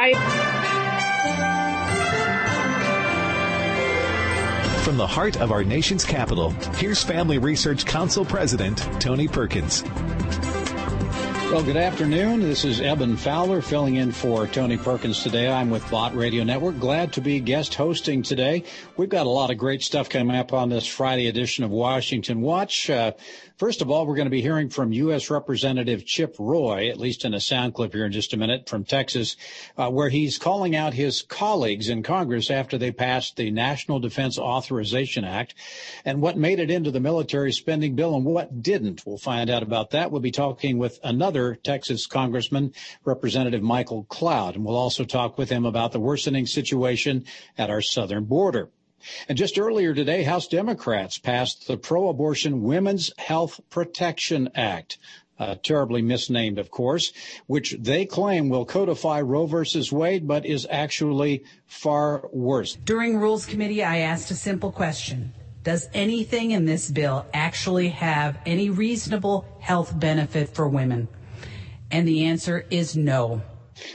fight. From the heart of our nation's capital, here's Family Research Council President Tony Perkins. Well, good afternoon. This is Eben Fowler filling in for Tony Perkins today. I'm with Bott Radio Network. Glad to be guest hosting today. We've got a lot of great stuff coming up on this Friday edition of Washington Watch. Uh, First of all, we're going to be hearing from U.S. Representative Chip Roy, at least in a sound clip here in just a minute from Texas, uh, where he's calling out his colleagues in Congress after they passed the National Defense Authorization Act and what made it into the military spending bill and what didn't. We'll find out about that. We'll be talking with another Texas Congressman, Representative Michael Cloud, and we'll also talk with him about the worsening situation at our southern border. And just earlier today, House Democrats passed the Pro Abortion Women's Health Protection Act. Uh, terribly misnamed, of course, which they claim will codify Roe versus Wade, but is actually far worse. During Rules Committee, I asked a simple question. Does anything in this bill actually have any reasonable health benefit for women? And the answer is no.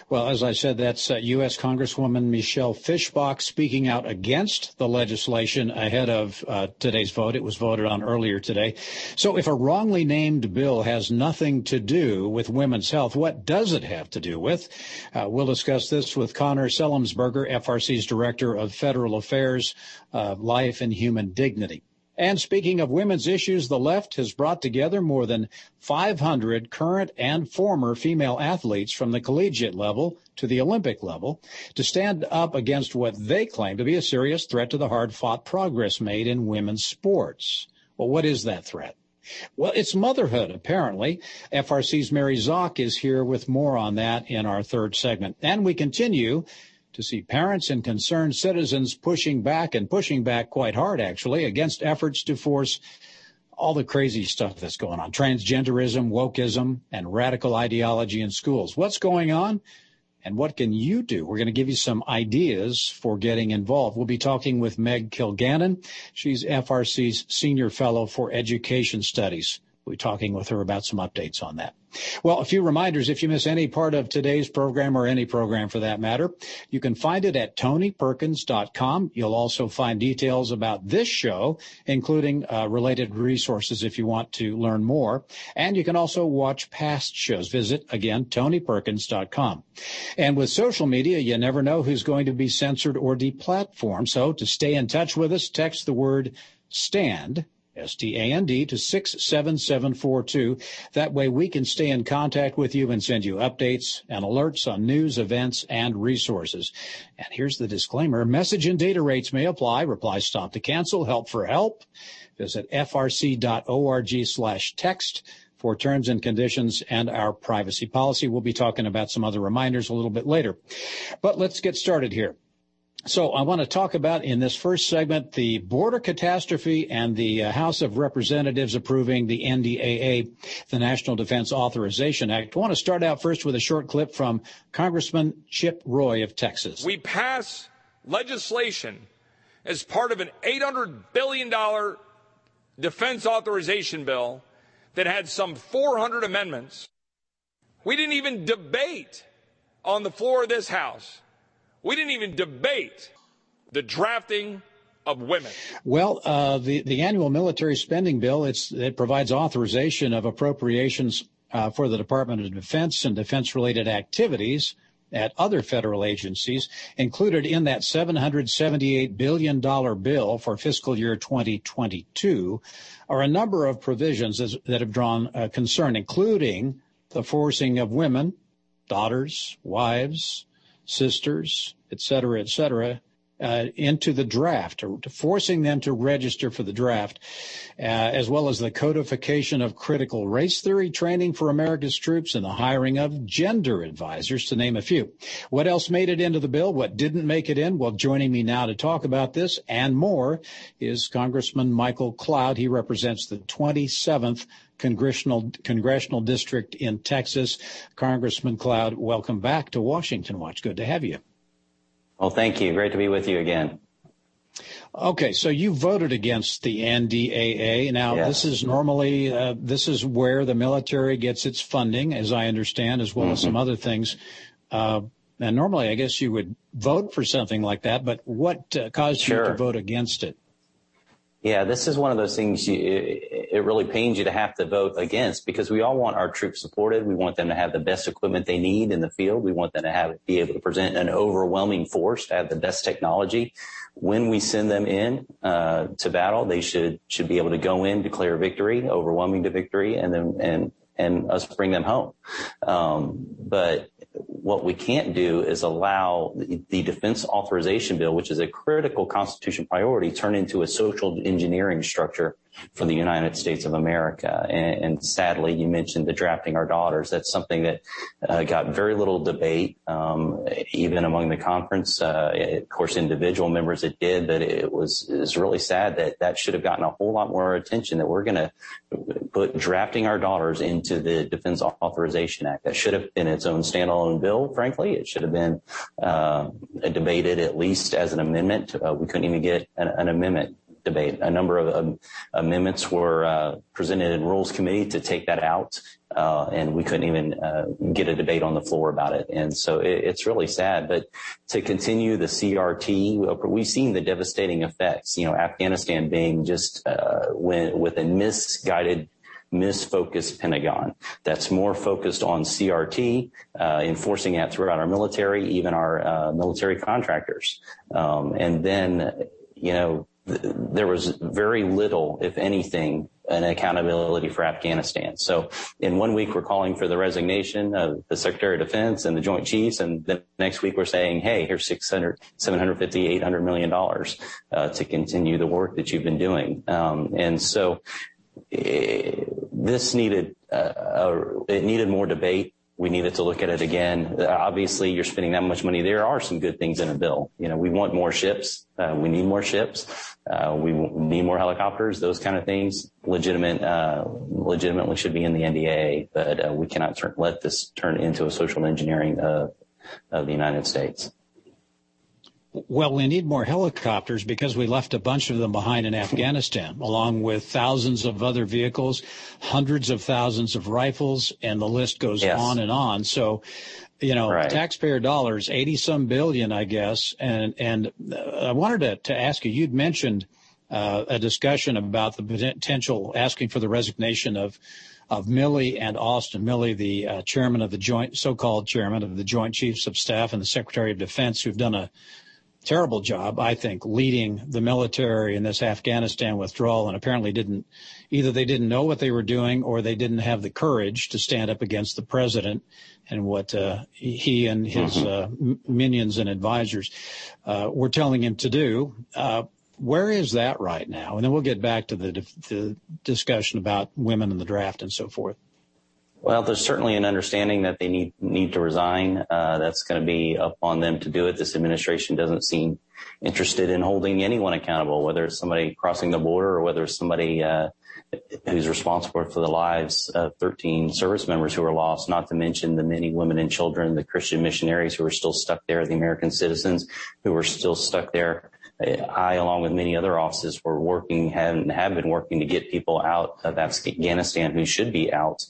Well, as I said, that's uh, U.S. Congresswoman Michelle Fischbach speaking out against the legislation ahead of uh, today's vote. It was voted on earlier today. So if a wrongly named bill has nothing to do with women's health, what does it have to do with? Uh, we'll discuss this with Connor Semelsberger, FRC's Director of Federal Affairs, uh, Life and Human Dignity. And speaking of women's issues, the left has brought together more than 500 current and former female athletes from the collegiate level to the Olympic level to stand up against what they claim to be a serious threat to the hard fought progress made in women's sports. Well, what is that threat? Well, it's motherhood, apparently. FRC's Mary Szoch is here with more on that in our third segment. And we continue to see parents and concerned citizens pushing back and pushing back quite hard, actually, against efforts to force all the crazy stuff that's going on transgenderism, wokeism, and radical ideology in schools. What's going on? And what can you do? We're going to give you some ideas for getting involved. We'll be talking with Meg Kilgannon. She's FRC's Senior Fellow for Education Studies. We'll be talking with her about some updates on that. Well, a few reminders. If you miss any part of today's program or any program for that matter, you can find it at tonyperkins.com. You'll also find details about this show, including uh, related resources if you want to learn more. And you can also watch past shows. Visit again, tonyperkins.com. And with social media, you never know who's going to be censored or deplatformed. So to stay in touch with us, text the word stand S-T-A-N-D to 67742. That way we can stay in contact with you and send you updates and alerts on news, events, and resources. And here's the disclaimer. Message and data rates may apply. Reply stop to cancel. Help for help. Visit frc.org slash text for terms and conditions and our privacy policy. We'll be talking about some other reminders a little bit later. But let's get started here. So I want to talk about in this first segment the border catastrophe and the uh, House of Representatives approving the NDAA, the National Defense Authorization Act. I want to start out first with a short clip from Congressman Chip Roy of Texas. We pass legislation as part of an $800 billion defense authorization bill that had some 400 amendments. We didn't even debate on the floor of this House we didn't even debate the drafting of women. Well, uh, the the annual military spending bill it provides authorization of appropriations uh, for the Department of Defense and defense related activities at other federal agencies. Included in that $778 billion bill for fiscal year 2022 are a number of provisions that have drawn uh, concern, including the forcing of women, daughters, wives, sisters, et cetera, et cetera, uh, into the draft, or forcing them to register for the draft, uh, as well as the codification of critical race theory training for America's troops and the hiring of gender advisors, to name a few. What else made it into the bill? What didn't make it in? Well, joining me now to talk about this and more is Congressman Michael Cloud. He represents the 27th congressional congressional district in Texas. Congressman Cloud, welcome back to Washington Watch. Good to have you. Well, thank you. Great to be with you again. Okay, so you voted against the NDAA. Now, yes. this is normally uh, this is where the military gets its funding, as I understand, as well mm-hmm. as some other things. Uh, And normally, I guess you would vote for something like that, but what uh, caused sure. you to vote against it? Yeah, this is one of those things you, it really pains you to have to vote against because we all want our troops supported. We want them to have the best equipment they need in the field. We want them to have be able to present an overwhelming force, to have the best technology. When we send them in uh, to battle, they should should be able to go in, declare victory, overwhelming to victory, and then and and us bring them home. Um, but what we can't do is allow the defense authorization bill, which is a critical constitution priority, turn into a social engineering structure for the United States of America. And, and sadly, you mentioned the drafting our daughters. That's something that uh, got very little debate, um, even among the conference. Uh, of course, individual members it did, but it was is really sad that that should have gotten a whole lot more attention. That we're going to put drafting our daughters into the Defense Authorization Act. That should have been its own standalone bill. Frankly, it should have been uh, debated at least as an amendment. Uh, we couldn't even get an, an amendment debate. A number of um, amendments were uh, presented in Rules Committee to take that out, uh, and we couldn't even uh, get a debate on the floor about it. And so it, it's really sad. But to continue the CRT, we've seen the devastating effects. You know, Afghanistan being just uh, when, with a misguided misfocused Pentagon that's more focused on CRT, uh, enforcing that throughout our military, even our uh, military contractors. Um, and then, you know, there was very little, if anything, an accountability for Afghanistan. So in one week, we're calling for the resignation of the Secretary of Defense and the Joint Chiefs. And the next week, we're saying, hey, here's 600, 750, 800 million dollars uh, to continue the work that you've been doing. Um, and so eh, this needed, uh, it needed more debate we needed to look at it again. Obviously, you're spending that much money. There are some good things in a bill. You know, we want more ships. Uh, we need more ships. Uh, we need more helicopters. Those kind of things, legitimate, uh, legitimately should be in the NDA. But uh, we cannot turn, let this turn into a social engineering of the United States. Well, we need more helicopters because we left a bunch of them behind in Afghanistan, along with thousands of other vehicles, hundreds of thousands of rifles, and the list goes yes. on and on. So, you know, right. taxpayer dollars, 80 some billion, I guess. And, and uh, I wanted to, to ask you, you'd mentioned uh, a discussion about the potential asking for the resignation of of Milley and Austin Milley, the uh, chairman of the joint, so-called chairman of the Joint Chiefs of Staff and the Secretary of Defense, who've done a terrible job, I think, leading the military in this Afghanistan withdrawal and apparently didn't either they didn't know what they were doing or they didn't have the courage to stand up against the president and what uh, he and his mm-hmm. uh, minions and advisors uh, were telling him to do. Uh, where is that right now? And then we'll get back to the, the discussion about women in the draft and so forth. Well, there's certainly an understanding that they need need to resign. Uh, that's going to be up on them to do it. This administration doesn't seem interested in holding anyone accountable, whether it's somebody crossing the border or whether it's somebody uh, who's responsible for the lives of 13 service members who are lost. Not to mention the many women and children, the Christian missionaries who are still stuck there, the American citizens who are still stuck there. I, along with many other offices, were working and have been working to get people out of Afghanistan who should be out.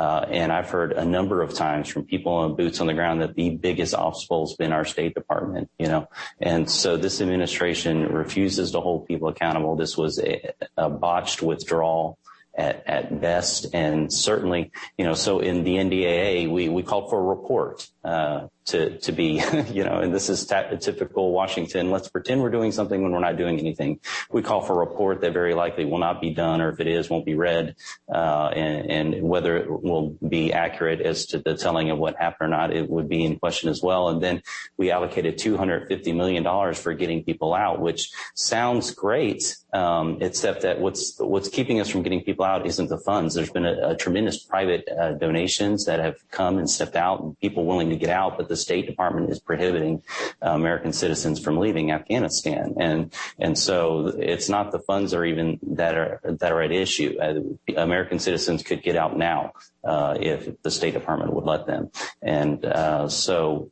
Uh, and I've heard a number of times from people on boots on the ground that the biggest obstacle has been our State Department, you know. And so this administration refuses to hold people accountable. This was a, a botched withdrawal at, at best. And certainly, you know, so in the NDAA, we, we called for a report, uh, to, to be, you know, and this is ta- typical Washington. Let's pretend we're doing something when we're not doing anything. We call for a report that very likely will not be done, or if it is, won't be read, uh, and, and whether it will be accurate as to the telling of what happened or not, it would be in question as well. And then we allocated $250 million for getting people out, which sounds great, um, except that what's what's keeping us from getting people out isn't the funds. There's been a, a tremendous private uh, donations that have come and stepped out, and people willing to get out, but the State Department is prohibiting uh, American citizens from leaving Afghanistan, and and so it's not the funds are even that are that are at issue. Uh, American citizens could get out now uh, if the State Department would let them, and uh, so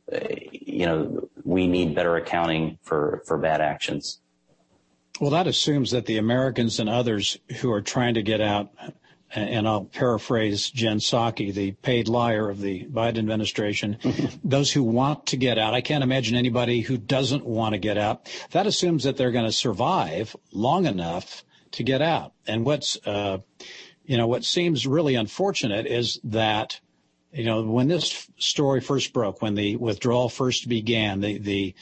you know we need better accounting for for bad actions. Well, that assumes that the Americans and others who are trying to get out and I'll paraphrase Jen Psaki, the paid liar of the Biden administration, those who want to get out. I can't imagine anybody who doesn't want to get out. That assumes that they're going to survive long enough to get out. And what's, uh, you know, what seems really unfortunate is that, you know, when this story first broke, when the withdrawal first began, the, the,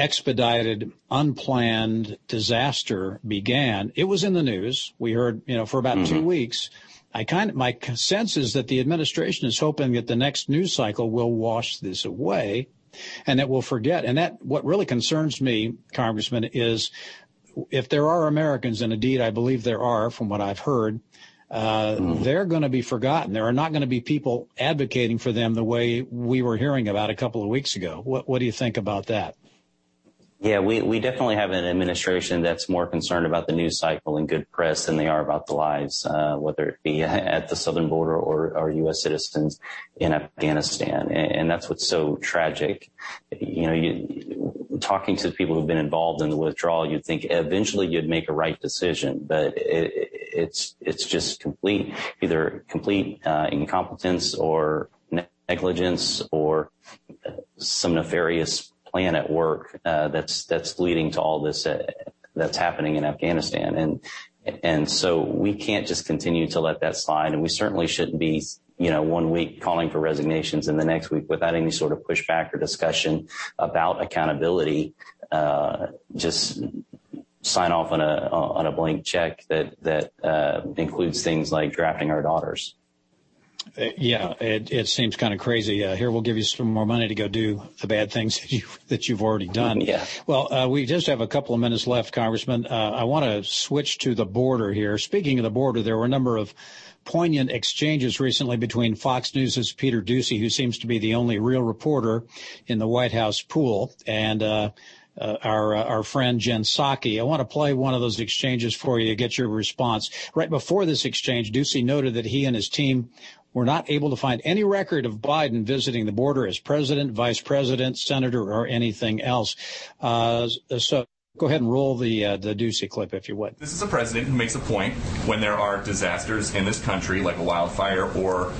expedited, unplanned disaster began, it was in the news. We heard, you know, for about mm-hmm. two weeks. I kind of, my sense is that the administration is hoping that the next news cycle will wash this away and that we'll forget. And that, what really concerns me, Congressman, is if there are Americans, and indeed I believe there are from what I've heard, uh, mm. they're going to be forgotten. There are not going to be people advocating for them the way we were hearing about a couple of weeks ago. What, what do you think about that? Yeah, we, we definitely have an administration that's more concerned about the news cycle and good press than they are about the lives, uh, whether it be at the southern border or, or U.S. citizens in Afghanistan. And, and that's what's so tragic. You know, you, talking to people who've been involved in the withdrawal, you'd think eventually you'd make a right decision, but it, it's, it's just complete, either complete uh, incompetence or negligence or some nefarious plan at work uh, that's that's leading to all this uh, that's happening in Afghanistan, and and so we can't just continue to let that slide, and we certainly shouldn't be you know one week calling for resignations and the next week without any sort of pushback or discussion about accountability. Uh, just sign off on a on a blank check that that uh, includes things like drafting our daughters. Uh, yeah, it, it seems kind of crazy. Uh, here, we'll give you some more money to go do the bad things that you that you've already done. yeah. Well, uh, we just have a couple of minutes left, Congressman. Uh, I want to switch to the border here. Speaking of the border, there were a number of poignant exchanges recently between Fox News' Peter Doocy, who seems to be the only real reporter in the White House pool, and uh, uh, our uh, our friend Jen Psaki. I want to play one of those exchanges for you, to get your response. Right before this exchange, Doocy noted that he and his team were not able to find any record of Biden visiting the border as president, vice president, senator, or anything else. Uh, so go ahead and roll the uh, the Doocy clip if you would. This is a president who makes a point when there are disasters in this country, like a wildfire or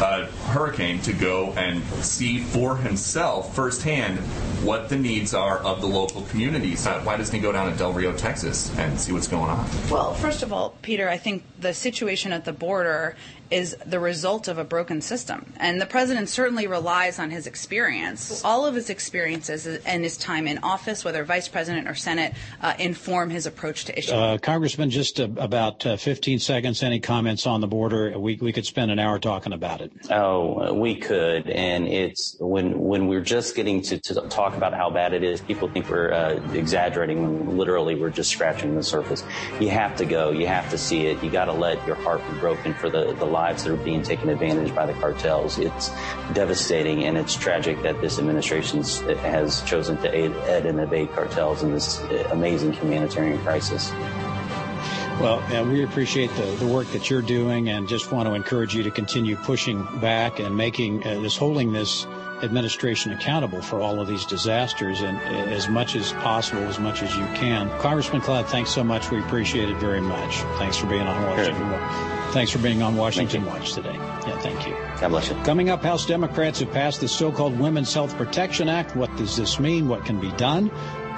a hurricane, to go and see for himself firsthand what the needs are of the local communities. Why doesn't he go down to Del Rio, Texas, and see what's going on? Well, first of all, Peter, I think the situation at the border is the result of a broken system. And the president certainly relies on his experience. All of his experiences and his time in office, whether vice president or Senate, uh, inform his approach to issues. Uh, Congressman, just uh, about uh, 15 seconds. Any comments on the border? We, we could spend an hour talking about it. Oh, we could. And it's when, when we're just getting to, to talk about how bad it is, people think we're uh, exaggerating when literally we're just scratching the surface. You have to go. You have to see it. You got to let your heart be broken for the, the lives that are being taken advantage by the cartels. It's devastating and it's tragic that this administration has chosen to aid, aid and evade cartels in this amazing humanitarian crisis. Well, we appreciate the, the work that you're doing and just want to encourage you to continue pushing back and making uh, this, holding this administration accountable for all of these disasters and uh, as much as possible, as much as you can. Congressman Cloud, thanks so much. We appreciate it very much. Thanks for being on Washington. Sure. Thanks for being on Washington Watch today. Yeah, thank you. God bless you. Coming up, House Democrats have passed the so-called Women's Health Protection Act. What does this mean? What can be done?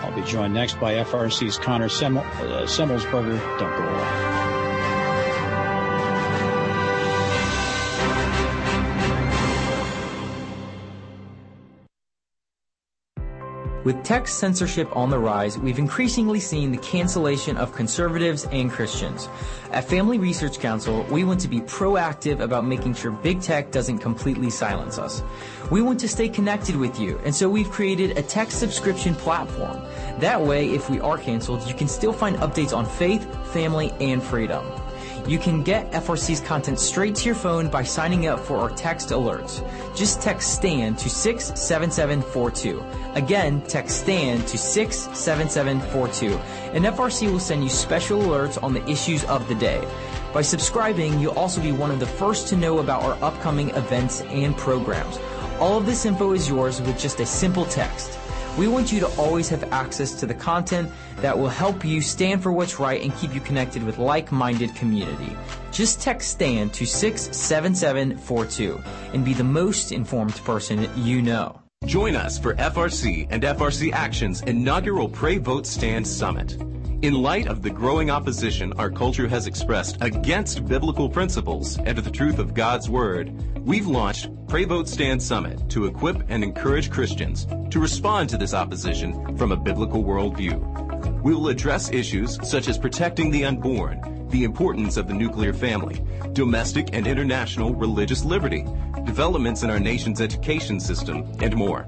I'll be joined next by FRC's Connor Semmel, uh, Semelsberger. Don't go away. With text censorship on the rise, we've increasingly seen the cancellation of conservatives and Christians. At Family Research Council, we want to be proactive about making sure big tech doesn't completely silence us. We want to stay connected with you, and so we've created a text subscription platform. That way, if we are canceled, you can still find updates on faith, family, and freedom. You can get FRC's content straight to your phone by signing up for our text alerts. Just text STAN to 67742. Again, text STAN to 67742. And FRC will send you special alerts on the issues of the day. By subscribing, you'll also be one of the first to know about our upcoming events and programs. All of this info is yours with just a simple text. We want you to always have access to the content that will help you stand for what's right and keep you connected with like-minded community. Just text STAND to 67742 and be the most informed person you know. Join us for FRC and FRC Action's inaugural Pray Vote Stand Summit. In light of the growing opposition our culture has expressed against biblical principles and the truth of God's Word, we've launched Pray Vote Stand Summit to equip and encourage Christians to respond to this opposition from a biblical worldview. We will address issues such as protecting the unborn, the importance of the nuclear family, domestic and international religious liberty, developments in our nation's education system, and more.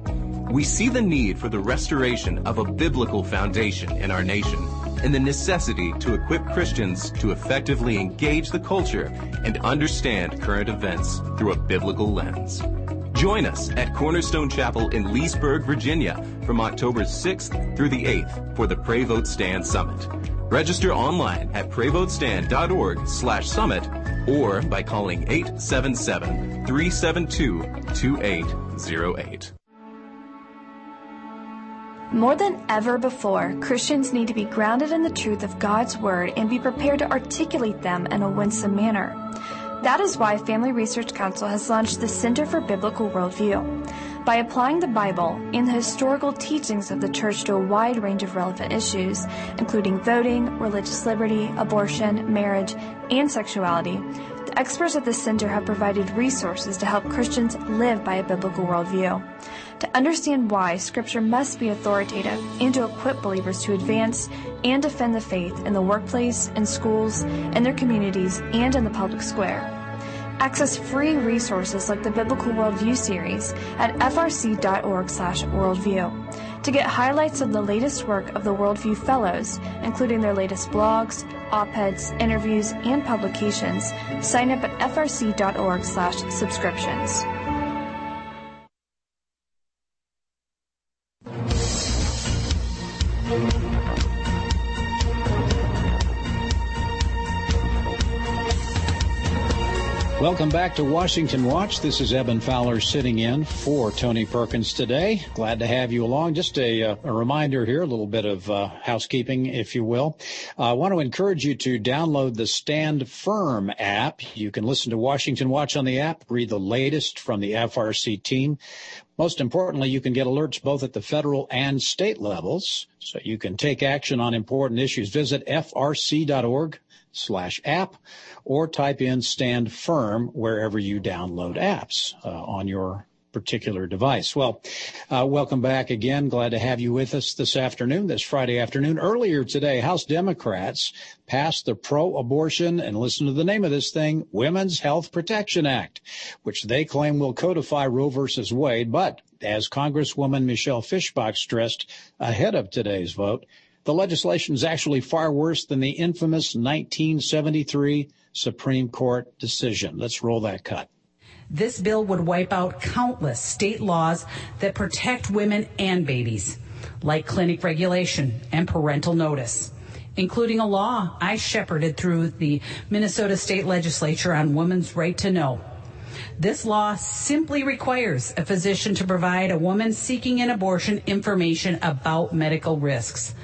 We see the need for the restoration of a biblical foundation in our nation and the necessity to equip Christians to effectively engage the culture and understand current events through a biblical lens. Join us at Cornerstone Chapel in Leesburg, Virginia from October 6th through the 8th for the Pray Vote Stand Summit. Register online at prayvotestand.org slash summit or by calling 877-372-2808. More than ever before, Christians need to be grounded in the truth of God's Word and be prepared to articulate them in a winsome manner. That is why Family Research Council has launched the Center for Biblical Worldview. By applying the Bible and the historical teachings of the church to a wide range of relevant issues, including voting, religious liberty, abortion, marriage, and sexuality, the experts at the center have provided resources to help Christians live by a biblical worldview to understand why Scripture must be authoritative and to equip believers to advance and defend the faith in the workplace, in schools, in their communities, and in the public square. Access free resources like the Biblical Worldview series at frc.org/worldview. To get highlights of the latest work of the Worldview Fellows, including their latest blogs, op-eds, interviews, and publications, sign up at frc.org/subscriptions. Welcome back to Washington Watch. This is Eben Fowler sitting in for Tony Perkins today. Glad to have you along. Just a, uh, a reminder here, a little bit of uh, housekeeping, if you will. Uh, I want to encourage you to download the Stand Firm app. You can listen to Washington Watch on the app, read the latest from the FRC team. Most importantly, you can get alerts both at the federal and state levels, so you can take action on important issues. Visit frc.org slash app or type in stand firm wherever you download apps uh, on your particular device. Well, uh, welcome back again. Glad to have you with us this afternoon, this Friday afternoon. Earlier today, House Democrats passed the pro-abortion, and listen to the name of this thing, Women's Health Protection Act, which they claim will codify Roe versus Wade. But as Congresswoman Michelle Fischbach stressed ahead of today's vote, the legislation is actually far worse than the infamous 1973 Supreme Court decision. Let's roll that cut. This bill would wipe out countless state laws that protect women and babies, like clinic regulation and parental notice, including a law I shepherded through the Minnesota state legislature on women's right to know. This law simply requires a physician to provide a woman seeking an abortion information about medical risks.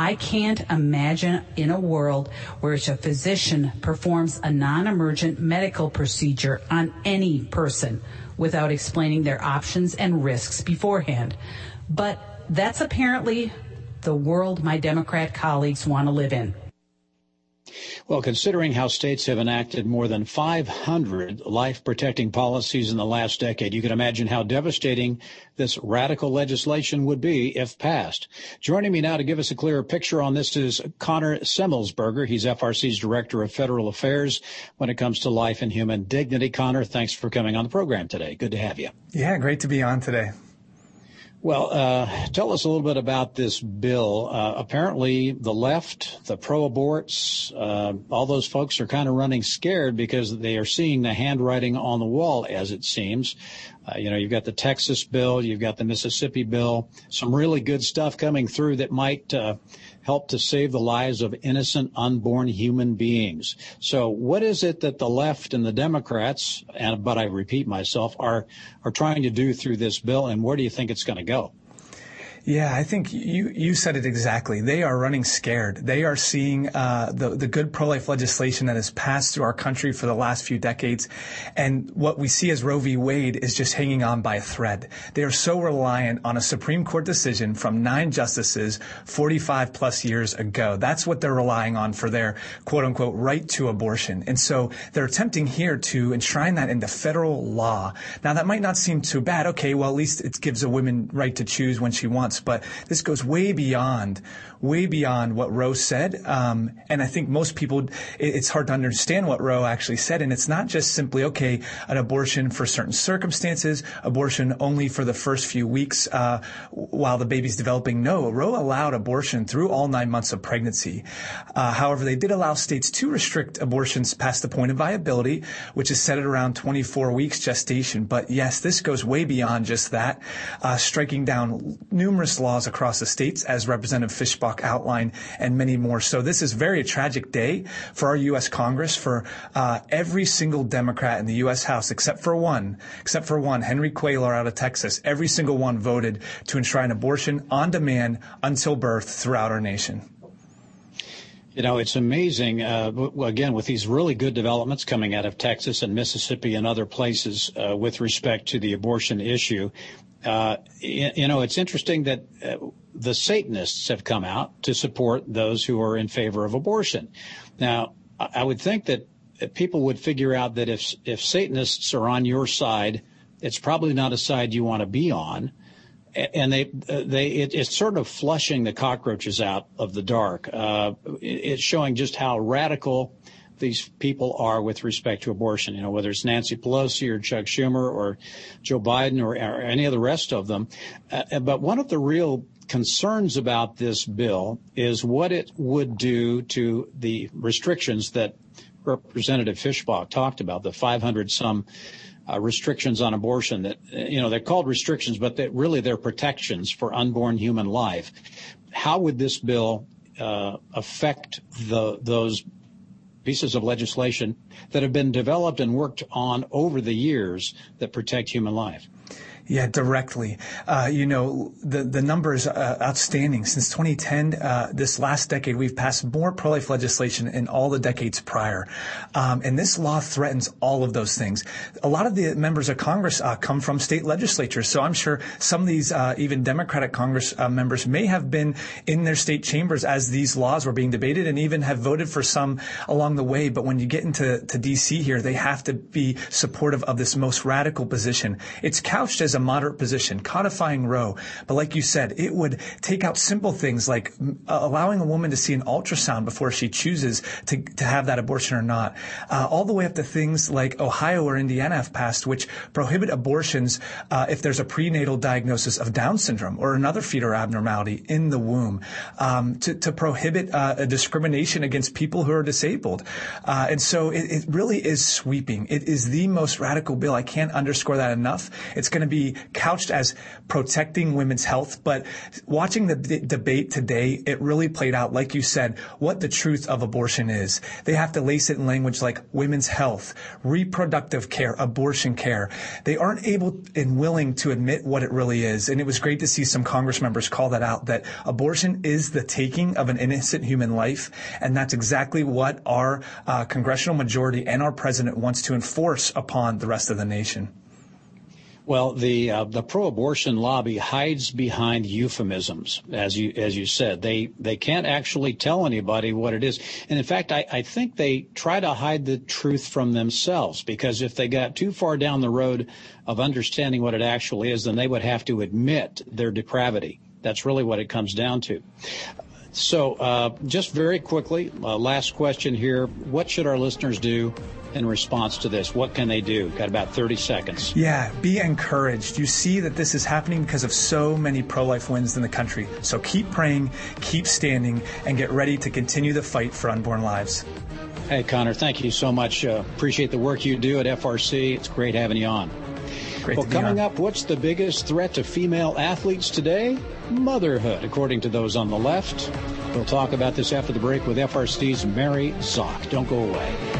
I can't imagine in a world where a physician performs a non-emergent medical procedure on any person without explaining their options and risks beforehand. But that's apparently the world my Democrat colleagues want to live in. Well, considering how states have enacted more than 500 life protecting policies in the last decade, you can imagine how devastating this radical legislation would be if passed. Joining me now to give us a clearer picture on this is Connor Semelsberger. He's FRC's Director of Federal Affairs when it comes to life and human dignity. Connor, thanks for coming on the program today. Good to have you. Yeah, great to be on today. Well, uh, tell us a little bit about this bill. Uh, apparently, the left, the pro-aborts, uh, all those folks are kind of running scared because they are seeing the handwriting on the wall, as it seems. Uh, you know, you've got the Texas bill, you've got the Mississippi bill, some really good stuff coming through that might uh, help to save the lives of innocent unborn human beings. So what is it that the left and the Democrats, and, but I repeat myself, are, are trying to do through this bill and where do you think it's going to go? Yeah, I think you, you said it exactly. They are running scared. They are seeing uh, the, the good pro life legislation that has passed through our country for the last few decades. And what we see as Roe v. Wade is just hanging on by a thread. They are so reliant on a Supreme Court decision from nine justices 45 plus years ago. That's what they're relying on for their quote unquote right to abortion. And so they're attempting here to enshrine that into federal law. Now, that might not seem too bad. Okay, well, at least it gives a woman right to choose when she wants, but this goes way beyond way beyond what Roe said. Um, and I think most people, it, it's hard to understand what Roe actually said. And it's not just simply, okay, an abortion for certain circumstances, abortion only for the first few weeks uh, while the baby's developing. No, Roe allowed abortion through all nine months of pregnancy. Uh, however, they did allow states to restrict abortions past the point of viability, which is set at around 24 weeks gestation. But yes, this goes way beyond just that, uh, striking down numerous laws across the states, as Representative Outline, and many more. So this is very a tragic day for our U.S. Congress, for uh, every single Democrat in the U.S. House, except for one, except for one, Henry Cuellar out of Texas. Every single one voted to enshrine abortion on demand until birth throughout our nation. You know, it's amazing, uh, again, with these really good developments coming out of Texas and Mississippi and other places uh, with respect to the abortion issue. Uh, you, you, know, it's interesting that uh, the Satanists have come out to support those who are in favor of abortion. Now, I would think that people would figure out that if if Satanists are on your side, it's probably not a side you want to be on, and they they it, it's sort of flushing the cockroaches out of the dark. Uh, it's showing just how radical these people are with respect to abortion. You know, whether it's Nancy Pelosi or Chuck Schumer or Joe Biden or, or any of the rest of them. Uh, but one of the real concerns about this bill is what it would do to the restrictions that Representative Fischbach talked about, the 500 some uh, restrictions on abortion that, you know, they're called restrictions, but that really they're protections for unborn human life. How would this bill uh, affect the, those pieces of legislation that have been developed and worked on over the years that protect human life? Yeah, directly. Uh, you know, the, the numbers uh, outstanding. Since 2010, uh, this last decade, we've passed more pro-life legislation in all the decades prior. Um, and this law threatens all of those things. A lot of the members of Congress uh, come from state legislatures. So I'm sure some of these, uh, even Democratic Congress uh, members may have been in their state chambers as these laws were being debated and even have voted for some along the way. But when you get into to DC here, they have to be supportive of this most radical position. It's couched as a moderate position, codifying Roe. But like you said, it would take out simple things like uh, allowing a woman to see an ultrasound before she chooses to, to have that abortion or not, uh, all the way up to things like Ohio or Indiana have passed, which prohibit abortions uh, if there's a prenatal diagnosis of Down syndrome or another fetal abnormality in the womb, um, to, to, prohibit uh, discrimination against people who are disabled. Uh, and so it, it really is sweeping. It is the most radical bill. I can't underscore that enough. It's going to be couched as protecting women's health, but watching the d- debate today, it really played out, like you said, what the truth of abortion is. They have to lace it in language like women's health, reproductive care, abortion care. They aren't able and willing to admit what it really is. And it was great to see some Congress members call that out, that abortion is the taking of an innocent human life. And that's exactly what our uh, congressional majority and our president wants to enforce upon the rest of the nation. Well, the uh, the pro-abortion lobby hides behind euphemisms, as you as you said. They they can't actually tell anybody what it is, and in fact, I, I think they try to hide the truth from themselves because if they got too far down the road of understanding what it actually is, then they would have to admit their depravity. That's really what it comes down to. So, uh, just very quickly, uh, last question here: What should our listeners do in response to this? What can they do? Got about 30 seconds. Yeah, be encouraged. You see that this is happening because of so many pro life wins in the country. So keep praying, keep standing, and get ready to continue the fight for unborn lives. Hey, Connor, thank you so much. Uh, appreciate the work you do at FRC. It's great having you on. Great well, coming on. up, what's the biggest threat to female athletes today? Motherhood, according to those on the left. We'll talk about this after the break with FRC's Mary Szoch. Don't go away.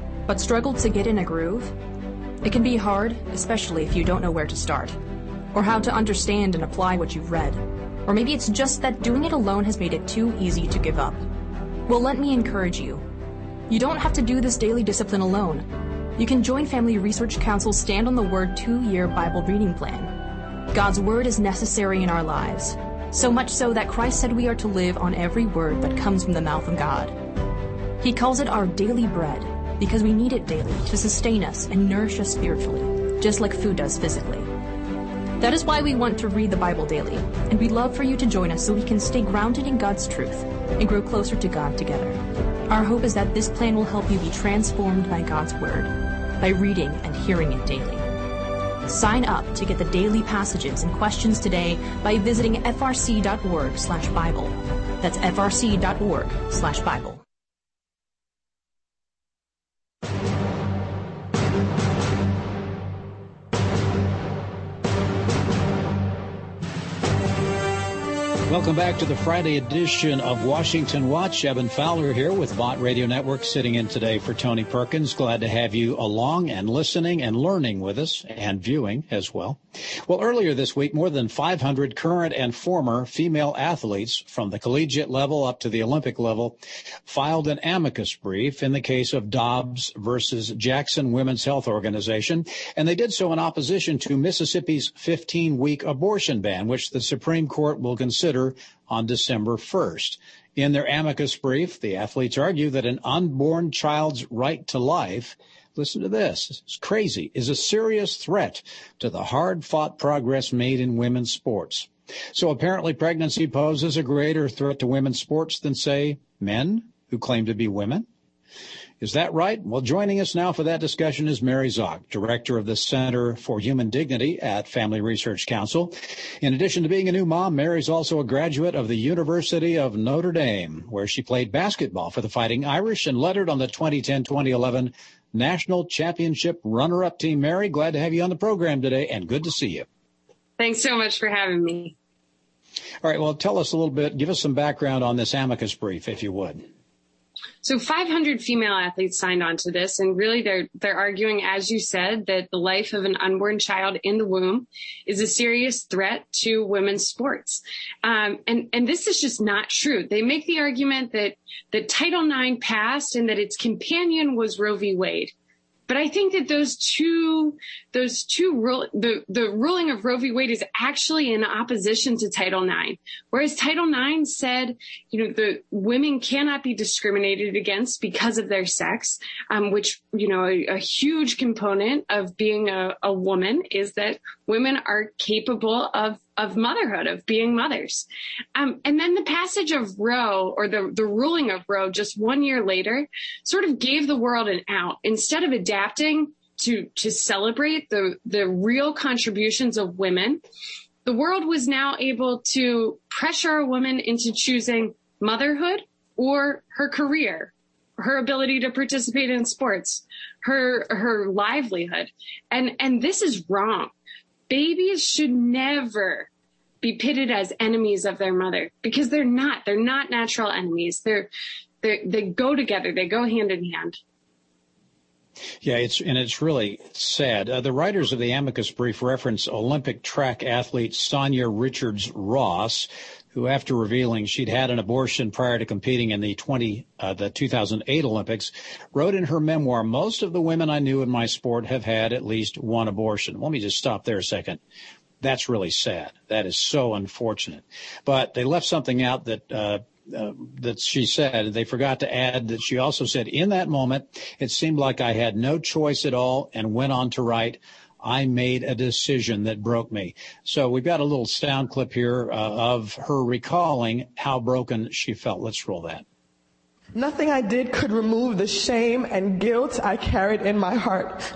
but struggled to get in a groove? It can be hard, especially if you don't know where to start, or how to understand and apply what you've read. Or maybe it's just that doing it alone has made it too easy to give up. Well, let me encourage you. You don't have to do this daily discipline alone. You can join Family Research Council's Stand on the Word two year Bible reading plan. God's Word is necessary in our lives, so much so that Christ said we are to live on every word that comes from the mouth of God. He calls it our daily bread because we need it daily to sustain us and nourish us spiritually, just like food does physically. That is why we want to read the Bible daily, and we'd love for you to join us so we can stay grounded in God's truth and grow closer to God together. Our hope is that this plan will help you be transformed by God's Word by reading and hearing it daily. Sign up to get the daily passages and questions today by visiting frc.org/bible. That's frc.org/bible. Welcome back to the Friday edition of Washington Watch. Evan Fowler here with Bott Radio Network sitting in today for Tony Perkins. Glad to have you along and listening and learning with us and viewing as well. Well, earlier this week, more than 500 current and former female athletes from the collegiate level up to the Olympic level filed an amicus brief in the case of Dobbs versus Jackson Women's Health Organization. And they did so in opposition to Mississippi's 15 week abortion ban, which the Supreme Court will consider on December 1st. In their amicus brief, the athletes argue that an unborn child's right to life listen to this, it's crazy, is a serious threat to the hard fought progress made in women's sports. So apparently pregnancy poses a greater threat to women's sports than, say, men who claim to be women. Is that right? Well, joining us now for that discussion is Mary Szoch, Director of the Center for Human Dignity at Family Research Council. In addition to being a new mom, Mary's also a graduate of the University of Notre Dame, where she played basketball for the Fighting Irish and lettered on the 2010-2011 National Championship runner-up team. Mary, glad to have you on the program today and good to see you. Thanks so much for having me. All right. Well, tell us a little bit, give us some background on this amicus brief, if you would. So 500 female athletes signed on to this, and really they're they're arguing, as you said, that the life of an unborn child in the womb is a serious threat to women's sports, um, and and this is just not true. They make the argument that that Title IX passed and that its companion was Roe v. Wade. But I think that those two, those two rule, the, the ruling of Roe v. Wade is actually in opposition to Title IX. Whereas Title IX said, you know, the women cannot be discriminated against because of their sex, um, which, you know, a, a, huge component of being a, a woman is that women are capable of of motherhood, of being mothers. Um, and then the passage of Roe or the, the ruling of Roe just one year later sort of gave the world an out. Instead of adapting to, to celebrate the, the real contributions of women, the world was now able to pressure a woman into choosing motherhood or her career, her ability to participate in sports, her, her livelihood. And, and this is wrong babies should never be pitted as enemies of their mother because they're not. They're not natural enemies. They're, they they go together. They go hand in hand. Yeah, it's and it's really sad. Uh, the writers of the amicus brief reference Olympic track athlete Sanya Richards Ross, who, after revealing she'd had an abortion prior to competing in the 20 uh, the 2008 Olympics, wrote in her memoir, "Most of the women I knew in my sport have had at least one abortion." Let me just stop there a second. That's really sad. That is so unfortunate. But they left something out that uh, uh, that she said. They forgot to add that she also said, in that moment, it seemed like I had no choice at all and went on to write, I made a decision that broke me. So we've got a little sound clip here uh, of her recalling how broken she felt. Let's roll that. Nothing I did could remove the shame and guilt I carried in my heart.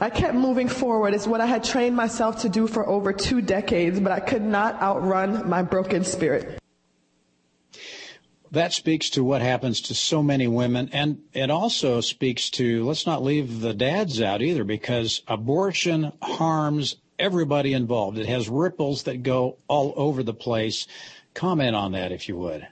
I kept moving forward. It's what I had trained myself to do for over two decades, but I could not outrun my broken spirit that speaks to what happens to so many women. And it also speaks to, let's not leave the dads out either, because abortion harms everybody involved. It has ripples that go all over the place. Comment on that, if you would.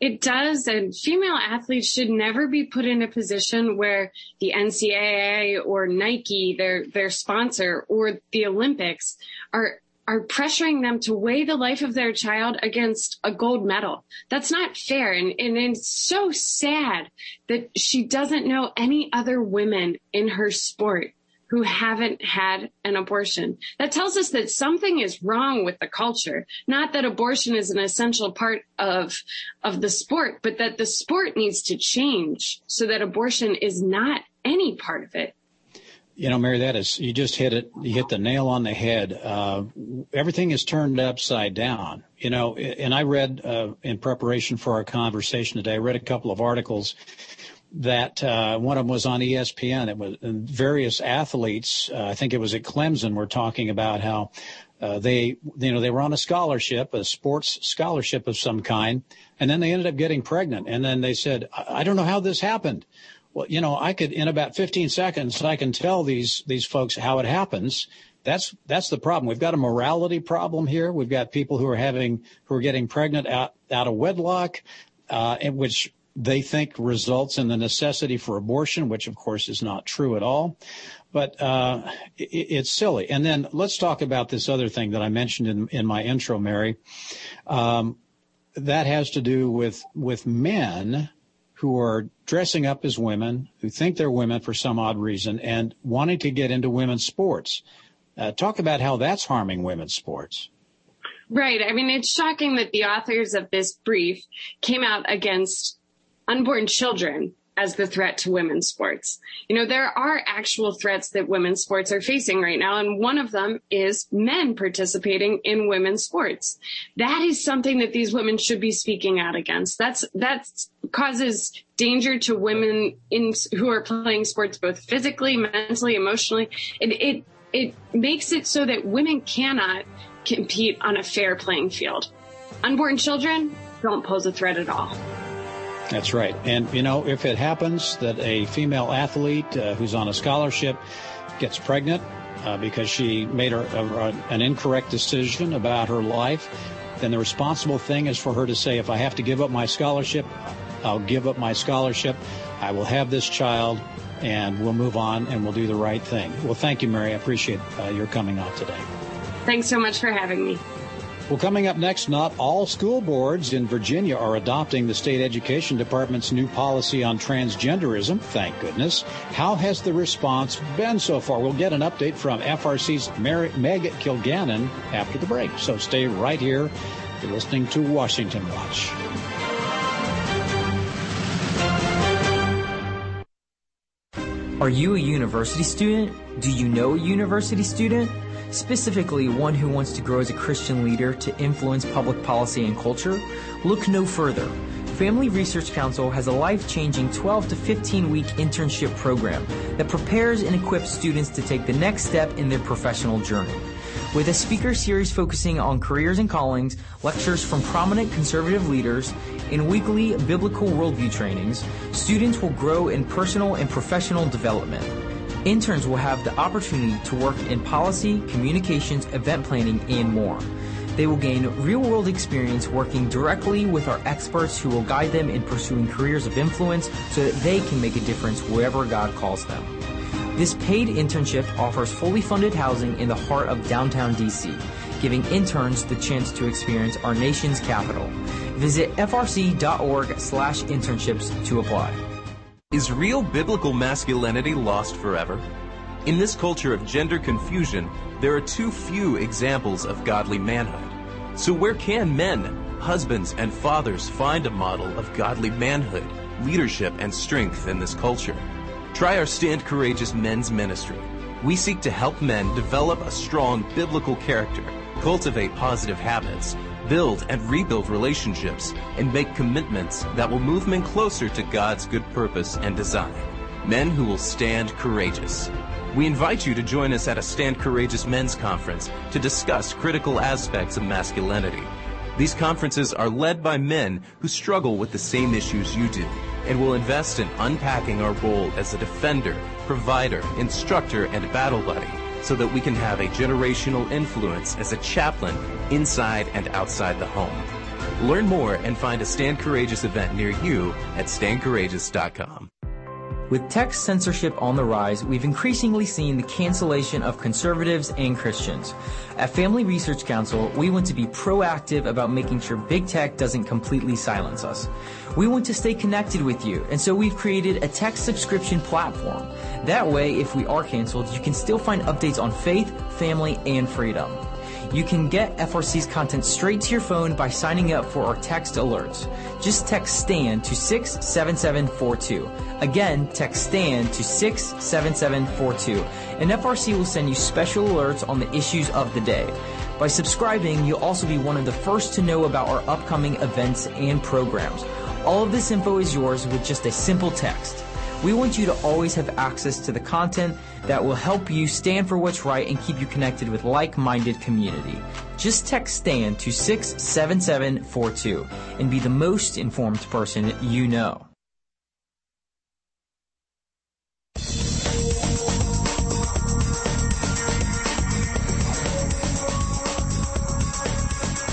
It does, and female athletes should never be put in a position where the NCAA or Nike, their their sponsor, or the Olympics are are pressuring them to weigh the life of their child against a gold medal. That's not fair. And, and it's so sad that she doesn't know any other women in her sport who haven't had an abortion. That tells us that something is wrong with the culture. Not that abortion is an essential part of, of the sport, but that the sport needs to change so that abortion is not any part of it. You know, Mary, that is, you just hit it, you hit the nail on the head. Uh, everything is turned upside down. You know, and I read, uh, in preparation for our conversation today, I read a couple of articles that, uh, one of them was on ESPN. It was various athletes, uh, I think it was at Clemson, were talking about how, uh, they, you know, they were on a scholarship, a sports scholarship of some kind, and then they ended up getting pregnant. And then they said, I, I don't know how this happened well, you know, I could in about 15 seconds, I can tell these these folks how it happens. That's that's the problem. We've got a morality problem here. We've got people who are having who are getting pregnant out out of wedlock, uh, which they think results in the necessity for abortion, which of course is not true at all. But uh, it, it's silly. And then let's talk about this other thing that I mentioned in, in my intro, Mary. Um, that has to do with with men who are dressing up as women, who think they're women for some odd reason, and wanting to get into women's sports. Uh, talk about how that's harming women's sports. Right. I mean, it's shocking that the authors of this brief came out against unborn children as the threat to women's sports. You know, there are actual threats that women's sports are facing right now, and one of them is men participating in women's sports. That is something that these women should be speaking out against. That's that causes danger to women in who are playing sports both physically, mentally, emotionally. It it it makes it so that women cannot compete on a fair playing field. Unborn children don't pose a threat at all. That's right. And, you know, if it happens that a female athlete uh, who's on a scholarship gets pregnant uh, because she made a, a, an incorrect decision about her life, then the responsible thing is for her to say, if I have to give up my scholarship, I'll give up my scholarship. I will have this child and we'll move on and we'll do the right thing. Well, thank you, Mary. I appreciate uh, your coming out today. Thanks so much for having me. Well, coming up next, not all school boards in Virginia are adopting the state education department's new policy on transgenderism. Thank goodness. How has the response been so far? We'll get an update from FRC's Meg Kilgannon after the break. So stay right here. You're listening to Washington Watch. Are you a university student? Do you know a university student? Specifically one who wants to grow as a Christian leader to influence public policy and culture, look no further. Family Research Council has a life changing 12 to 15 week internship program that prepares and equips students to take the next step in their professional journey. With a speaker series focusing on careers and callings, lectures from prominent conservative leaders, and weekly biblical worldview trainings, students will grow in personal and professional development. Interns will have the opportunity to work in policy, communications, event planning, and more. They will gain real world experience working directly with our experts who will guide them in pursuing careers of influence so that they can make a difference wherever God calls them. This paid internship offers fully funded housing in the heart of downtown DC. giving interns the chance to experience our nation's capital. Visit frc.org slash internships to apply. Is real biblical masculinity lost forever? In this culture of gender confusion, there are too few examples of godly manhood. So where can men, husbands, and fathers find a model of godly manhood, leadership, and strength in this culture? Try our Stand Courageous Men's Ministry. We seek to help men develop a strong biblical character, cultivate positive habits, build and rebuild relationships, and make commitments that will move men closer to God's good purpose and design. Men who will stand courageous. We invite you to join us at a Stand Courageous Men's Conference to discuss critical aspects of masculinity. These conferences are led by men who struggle with the same issues you do and will invest in unpacking our role as a defender, provider, instructor, and battle buddy so that we can have a generational influence as a chaplain inside and outside the home. Learn more and find a Stand Courageous event near you at standcourageous.com. With text censorship on the rise, we've increasingly seen the cancellation of conservatives and Christians. At Family Research Council, we want to be proactive about making sure big tech doesn't completely silence us. We want to stay connected with you, and so we've created a text subscription platform. That way, if we are canceled, you can still find updates on faith, family, and freedom. You can get FRC's content straight to your phone by signing up for our text alerts. Just text STAND to 67742. Again, text STAND to 67742, and FRC will send you special alerts on the issues of the day. By subscribing, you'll also be one of the first to know about our upcoming events and programs. All of this info is yours with just a simple text. We want you to always have access to the content that will help you stand for what's right and keep you connected with like-minded community. Just text STAND to 67742 and be the most informed person you know.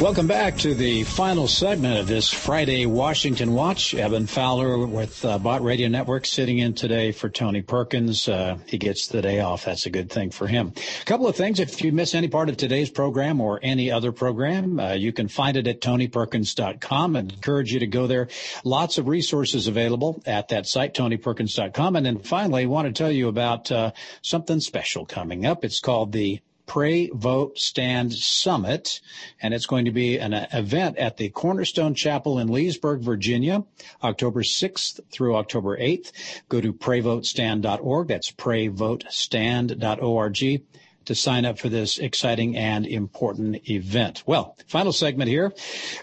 Welcome back to the final segment of this Friday Washington Watch. Evan Fowler with uh, Bott Radio Network sitting in today for Tony Perkins. Uh, he gets the day off. That's a good thing for him. A couple of things. If you miss any part of today's program or any other program, uh, you can find it at tonyperkins.com and encourage you to go there. Lots of resources available at that site, tonyperkins.com. And then finally, I want to tell you about uh, something special coming up. It's called the Pray, Vote, Stand Summit, and it's going to be an event at the Cornerstone Chapel in Leesburg, Virginia, October 6th through October 8th. Go to prayvotestand.org. That's prayvotestand.org to sign up for this exciting and important event. Well, final segment here.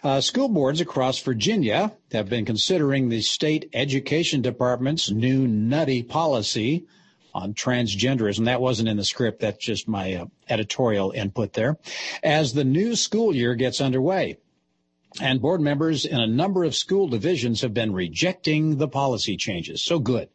Uh, school boards across Virginia have been considering the state education department's new nutty policy on transgenderism. That wasn't in the script. That's just my uh, editorial input there. As the new school year gets underway, and board members in a number of school divisions have been rejecting the policy changes. So good.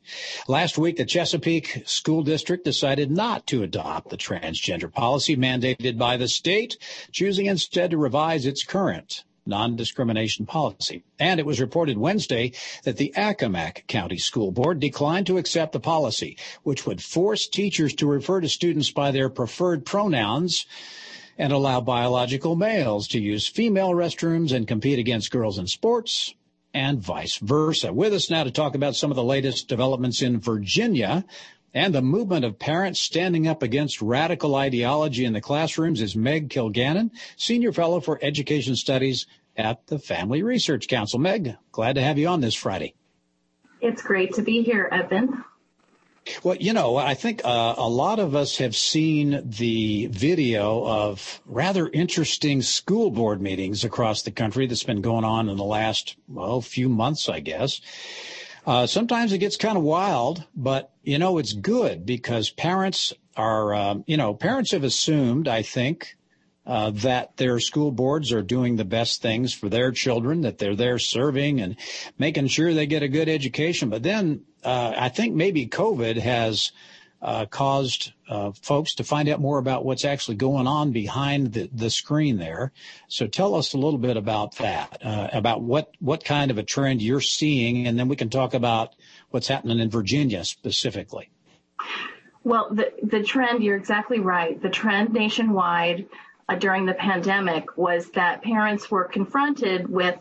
Last week, the Chesapeake School District decided not to adopt the transgender policy mandated by the state, choosing instead to revise its current non-discrimination policy. And it was reported Wednesday that the Accomack County School Board declined to accept the policy, which would force teachers to refer to students by their preferred pronouns and allow biological males to use female restrooms and compete against girls in sports and vice versa. With us now to talk about some of the latest developments in Virginia and the movement of parents standing up against radical ideology in the classrooms is Meg Kilgannon, Senior Fellow for Education Studies at the Family Research Council. Meg, glad to have you on this Friday. It's great to be here, Evan. Well, you know, I think uh, a lot of us have seen the video of rather interesting school board meetings across the country that's been going on in the last, well, few months, I guess. Uh, sometimes it gets kind of wild, but you know, it's good because parents are, uh, you know, parents have assumed, I think, uh, that their school boards are doing the best things for their children, that they're there serving and making sure they get a good education. But then uh, I think maybe COVID has uh, caused uh, folks to find out more about what's actually going on behind the, the screen there. So tell us a little bit about that, uh, about what, what kind of a trend you're seeing, and then we can talk about what's happening in Virginia specifically. Well, the, the trend, you're exactly right. The trend nationwide uh, during the pandemic was that parents were confronted with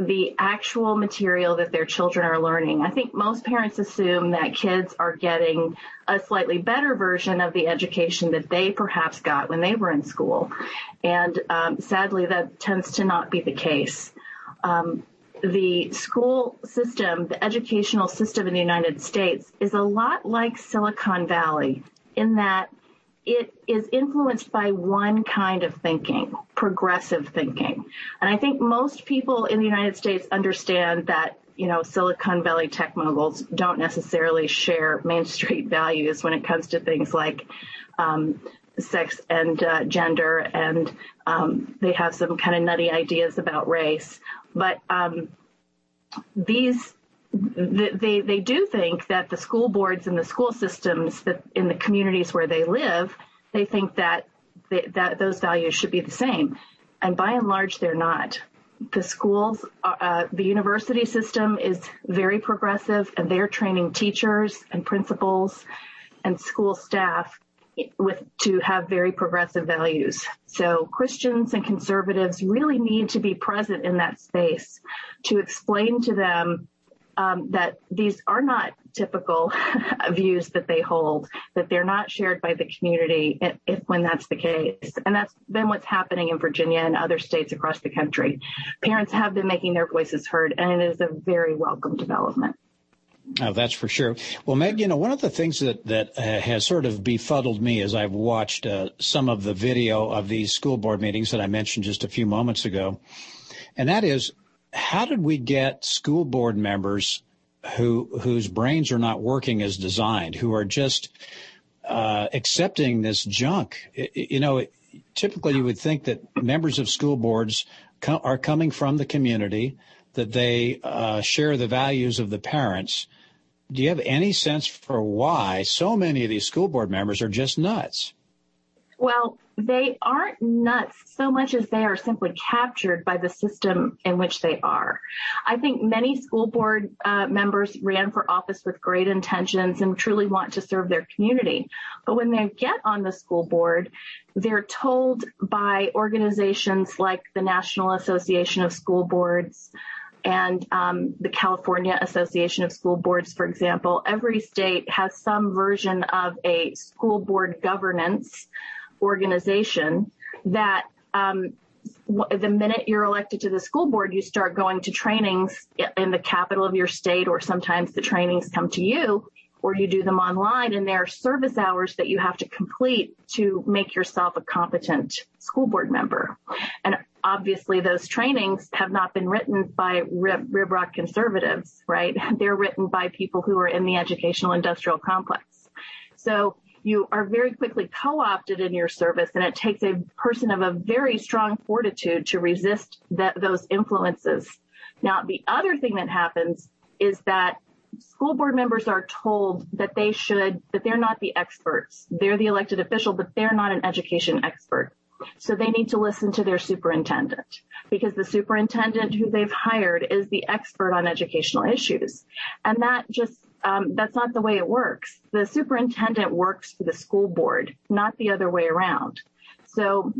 the actual material that their children are learning. I think most parents assume that kids are getting a slightly better version of the education that they perhaps got when they were in school. And um, sadly, that tends to not be the case. Um, the school system, the educational system in the United States is a lot like Silicon Valley in that it is influenced by one kind of thinking, progressive thinking. And I think most people in the United States understand that, you know, Silicon Valley tech moguls don't necessarily share Main Street values when it comes to things like um, sex and uh, gender, and um, they have some kind of nutty ideas about race. But um, these they they do think that the school boards and the school systems that in the communities where they live, they think that they, that those values should be the same, and by and large they're not. The schools, uh, uh the university system is very progressive, and they're training teachers and principals and school staff with to have very progressive values. So Christians and conservatives really need to be present in that space to explain to them that these are not typical views that they hold, that they're not shared by the community if, if, when that's the case. And that's been what's happening in Virginia and other states across the country. Parents have been making their voices heard, and it is a very welcome development. Oh, that's for sure. Well, Meg, you know, one of the things that that uh, has sort of befuddled me as I've watched uh, some of the video of these school board meetings that I mentioned just a few moments ago, and that is how did we get school board members who whose brains are not working as designed, who are just uh, accepting this junk? It, you know, typically you would think that members of school boards co- are coming from the community, that they uh, share the values of the parents. Do you have any sense for why so many of these school board members are just nuts? Well, they aren't nuts so much as they are simply captured by the system in which they are. I think many school board uh, members ran for office with great intentions and truly want to serve their community. But when they get on the school board, they're told by organizations like the National Association of School Boards, and um, the California Association of School Boards, for example, every state has some version of a school board governance organization that um, the minute you're elected to the school board, you start going to trainings in the capital of your state, or sometimes the trainings come to you, or you do them online, and there are service hours that you have to complete to make yourself a competent school board member. And obviously, those trainings have not been written by rib, rib rock conservatives, right? They're written by people who are in the educational industrial complex. So you are very quickly co-opted in your service and it takes a person of a very strong fortitude to resist that, those influences. Now, the other thing that happens is that school board members are told that they should, that they're not the experts. They're the elected official, but they're not an education expert. So they need to listen to their superintendent because the superintendent who they've hired is the expert on educational issues. And that just um, that's not the way it works. The superintendent works for the school board, not the other way around. So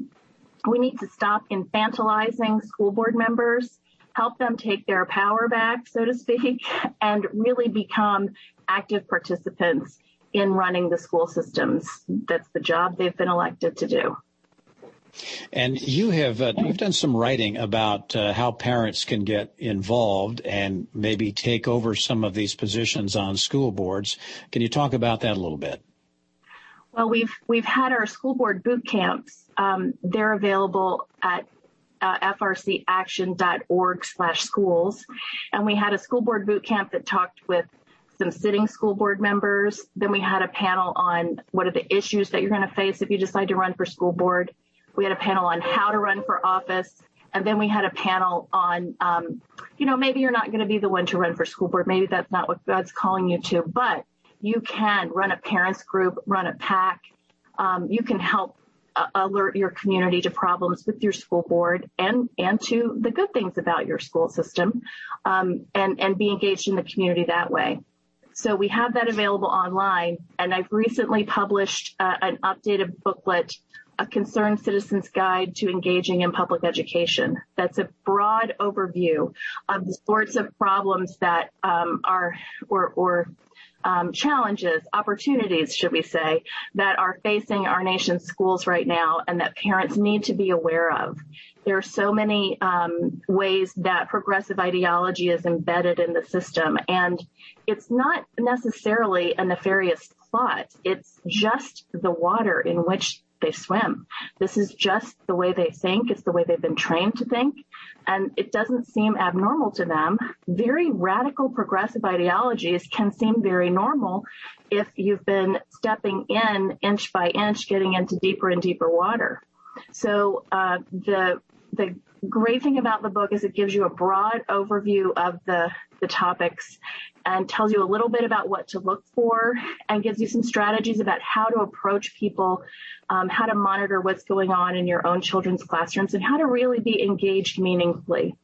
we need to stop infantilizing school board members, help them take their power back, so to speak, and really become active participants in running the school systems. That's the job they've been elected to do. And you have uh, you've done some writing about uh, how parents can get involved and maybe take over some of these positions on school boards. Can you talk about that a little bit? Well, we've we've had our school board boot camps. Um, they're available at uh, frcaction.org/schools, and we had a school board boot camp that talked with some sitting school board members. Then we had a panel on what are the issues that you're going to face if you decide to run for school board. We had a panel on how to run for office. And then we had a panel on, um, you know, maybe you're not going to be the one to run for school board. Maybe that's not what God's calling you to, but you can run a parents group, run a PAC. Um, you can help uh, alert your community to problems with your school board and and to the good things about your school system, um, and and be engaged in the community that way. So we have that available online, and I've recently published uh, an updated booklet a concerned citizen's guide to engaging in public education. That's a broad overview of the sorts of problems that um, are or, or um, challenges, opportunities, should we say, that are facing our nation's schools right now and that parents need to be aware of. There are so many um, ways that progressive ideology is embedded in the system, and it's not necessarily a nefarious plot. It's just the water in which they swim. This is just the way they think. It's the way they've been trained to think. And it doesn't seem abnormal to them. Very radical progressive ideologies can seem very normal if you've been stepping in inch by inch, getting into deeper and deeper water. So uh, the the great thing about the book is it gives you a broad overview of the the topics and tells you a little bit about what to look for and gives you some strategies about how to approach people, um, how to monitor what's going on in your own children's classrooms, and how to really be engaged meaningfully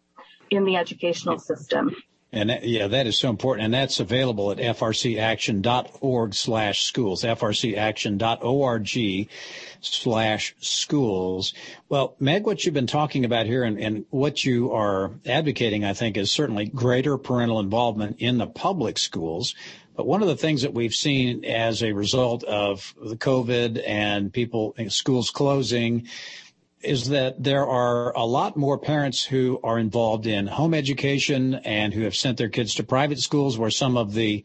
in the educational system. And that, yeah, that is so important. And that's available at frcaction.org slash schools, frcaction.org slash schools. Well, Meg, what you've been talking about here and, and what you are advocating, I think, is certainly greater parental involvement in the public schools. But one of the things that we've seen as a result of the COVID and people, schools closing, is that there are a lot more parents who are involved in home education and who have sent their kids to private schools where some of the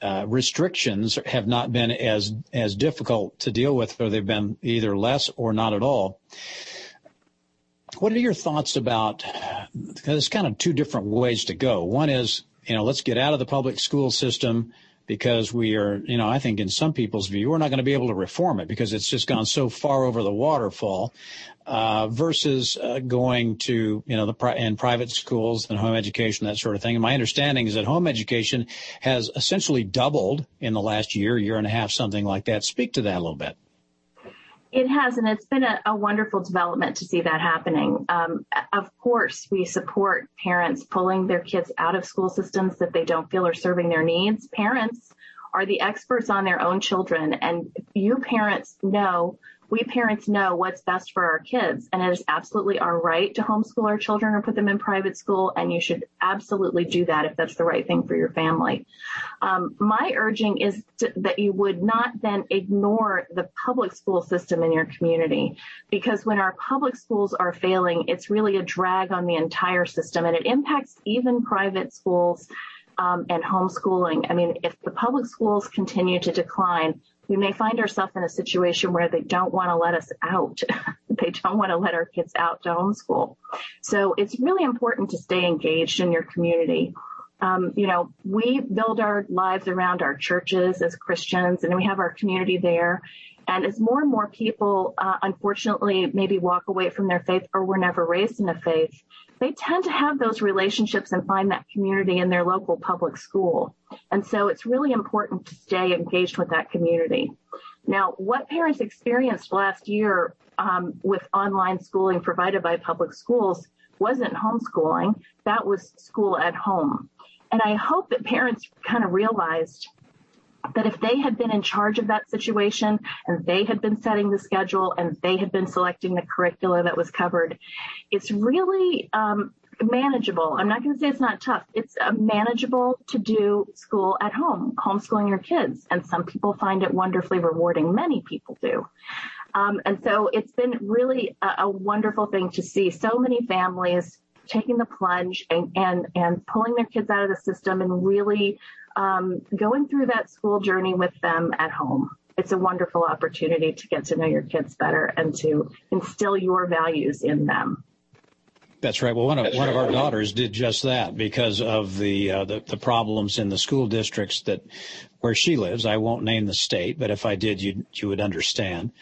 uh, restrictions have not been as as difficult to deal with, or they've been either less or not at all. What are your thoughts about? There's kind of two different ways to go. One is, you know, let's get out of the public school system because we are, you know, I think in some people's view, we're not going to be able to reform it because it's just gone so far over the waterfall uh, versus uh, going to you know the pri- in private schools and home education that sort of thing. And my understanding is that home education has essentially doubled in the last year, year and a half, something like that. Speak to that a little bit. It has, and it's been a, a wonderful development to see that happening. Um, of course, we support parents pulling their kids out of school systems that they don't feel are serving their needs. Parents are the experts on their own children, and you parents know we parents know what's best for our kids and it is absolutely our right to homeschool our children or put them in private school and you should absolutely do that if that's the right thing for your family. Um, my urging is to, that you would not then ignore the public school system in your community because when our public schools are failing, it's really a drag on the entire system and it impacts even private schools um, and homeschooling. I mean, if the public schools continue to decline, we may find ourselves in a situation where they don't want to let us out. they don't want to let our kids out to homeschool. So it's really important to stay engaged in your community. Um, you know, we build our lives around our churches as Christians and we have our community there. And as more and more people, uh, unfortunately, maybe walk away from their faith or were never raised in a faith, they tend to have those relationships and find that community in their local public school. And so it's really important to stay engaged with that community. Now, what parents experienced last year um, with online schooling provided by public schools wasn't homeschooling, that was school at home. And I hope that parents kind of realized that if they had been in charge of that situation and they had been setting the schedule and they had been selecting the curricula that was covered, it's really um, manageable. I'm not going to say it's not tough. It's uh, manageable to do school at home, homeschooling your kids. And some people find it wonderfully rewarding. Many people do. Um, and so it's been really a, a wonderful thing to see so many families taking the plunge and, and, and pulling their kids out of the system and really um, going through that school journey with them at home. It's a wonderful opportunity to get to know your kids better and to instill your values in them. That's right. Well, one of one of our daughters did just that because of the, uh, the the problems in the school districts that where she lives. I won't name the state, but if I did, you you would understand.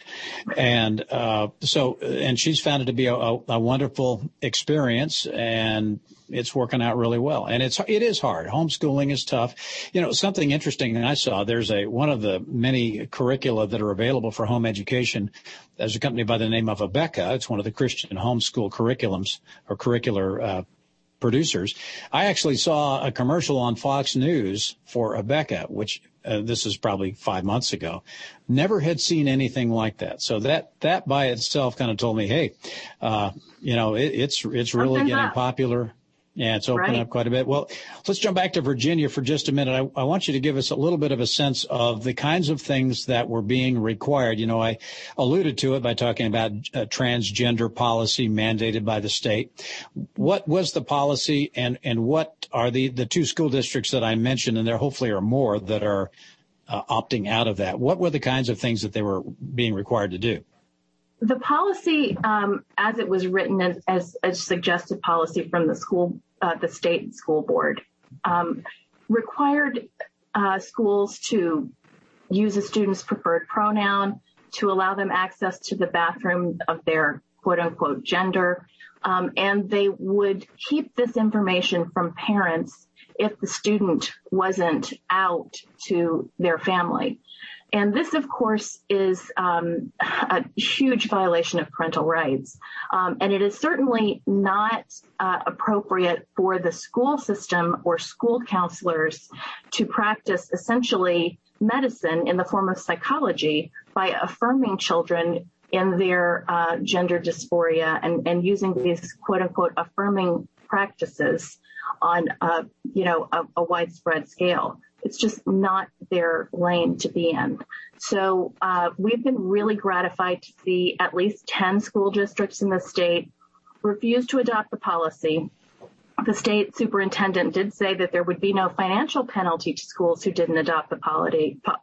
And uh, so, and she's found it to be a, a, wonderful experience, and it's working out really well. And it's it is hard. Homeschooling is tough. You know, something interesting that I saw. There's a one of the many curricula that are available for home education. There's a company by the name of Abeka. It's one of the Christian homeschool curriculums or curricular uh, producers. I actually saw a commercial on Fox News for Abeka, which uh, this is probably five months ago, never had seen anything like that. So that that by itself kind of told me, hey, uh, you know, it, it's it's really getting up. popular. Yeah, it's opened right. up quite a bit. Well, let's jump back to Virginia for just a minute. I, I, want you to give us a little bit of a sense of the kinds of things that were being required. You know, I alluded to it by talking about transgender policy mandated by the state. What was the policy and, and what are the, the two school districts that I mentioned, and there hopefully are more that are uh, opting out of that? What were the kinds of things that they were being required to do? The policy, um, as it was written as, as, a suggested policy from the school, uh, the state school board, um, required uh, schools to use a student's preferred pronoun, to allow them access to the bathroom of their quote unquote gender, um, and they would keep this information from parents if the student wasn't out to their family. And this, of course, is um, a huge violation of parental rights. Um, and it is certainly not uh, appropriate for the school system or school counselors to practice essentially medicine in the form of psychology by affirming children in their uh, gender dysphoria and, and using these quote unquote affirming practices on you know, a, a widespread scale. It's just not their lane to be in. So uh, we've been really gratified to see at least 10 school districts in the state refuse to adopt the policy. The state superintendent did say that there would be no financial penalty to schools who didn't adopt the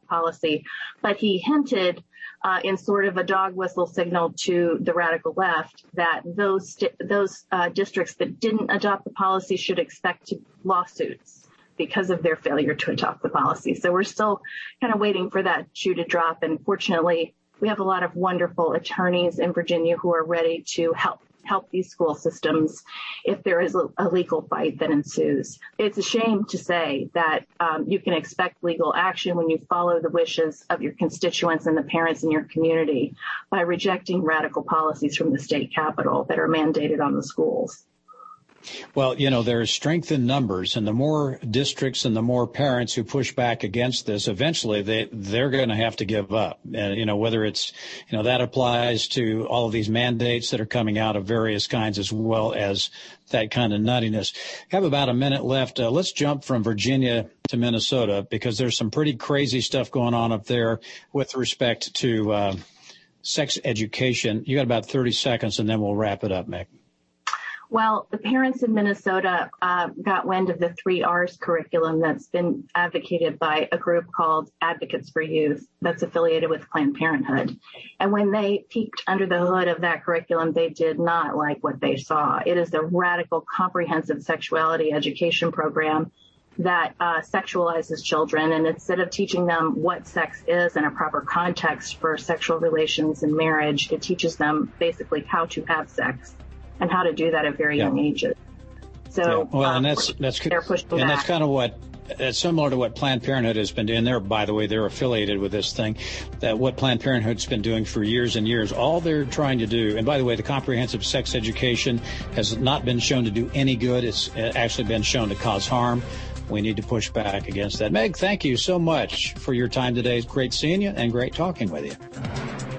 policy, but he hinted uh, in sort of a dog whistle signal to the radical left that those those uh, districts that didn't adopt the policy should expect lawsuits because of their failure to adopt the policy. So we're still kind of waiting for that shoe to drop. And fortunately, we have a lot of wonderful attorneys in Virginia who are ready to help help these school systems if there is a, legal fight that ensues. It's a shame to say that um, you can expect legal action when you follow the wishes of your constituents and the parents in your community by rejecting radical policies from the state capitol that are mandated on the schools. Well, you know, there is strength in numbers, and the more districts and the more parents who push back against this, eventually they they're going to have to give up. And you know, whether it's you know that applies to all of these mandates that are coming out of various kinds, as well as that kind of nuttiness. Have about a minute left. Uh, let's jump from Virginia to Minnesota because there's some pretty crazy stuff going on up there with respect to uh, sex education. You got about 30 seconds, and then we'll wrap it up, Mick. Well, the parents in Minnesota uh, got wind of the three R's curriculum that's been advocated by a group called Advocates for Youth that's affiliated with Planned Parenthood. And when they peeked under the hood of that curriculum, they did not like what they saw. It is a radical, comprehensive sexuality education program that uh, sexualizes children. And instead of teaching them what sex is in a proper context for sexual relations and marriage, it teaches them basically how to have sex and how to do that at very yeah. young ages. So, yeah. well, um, and that's that's and back. that's kind of what that's similar to what Planned Parenthood has been doing. There, by the way, they're affiliated with this thing. That what Planned Parenthood's been doing for years and years. All they're trying to do, and by the way, the comprehensive sex education has not been shown to do any good. It's actually been shown to cause harm. We need to push back against that. Meg, thank you so much for your time today. It's great seeing you and great talking with you.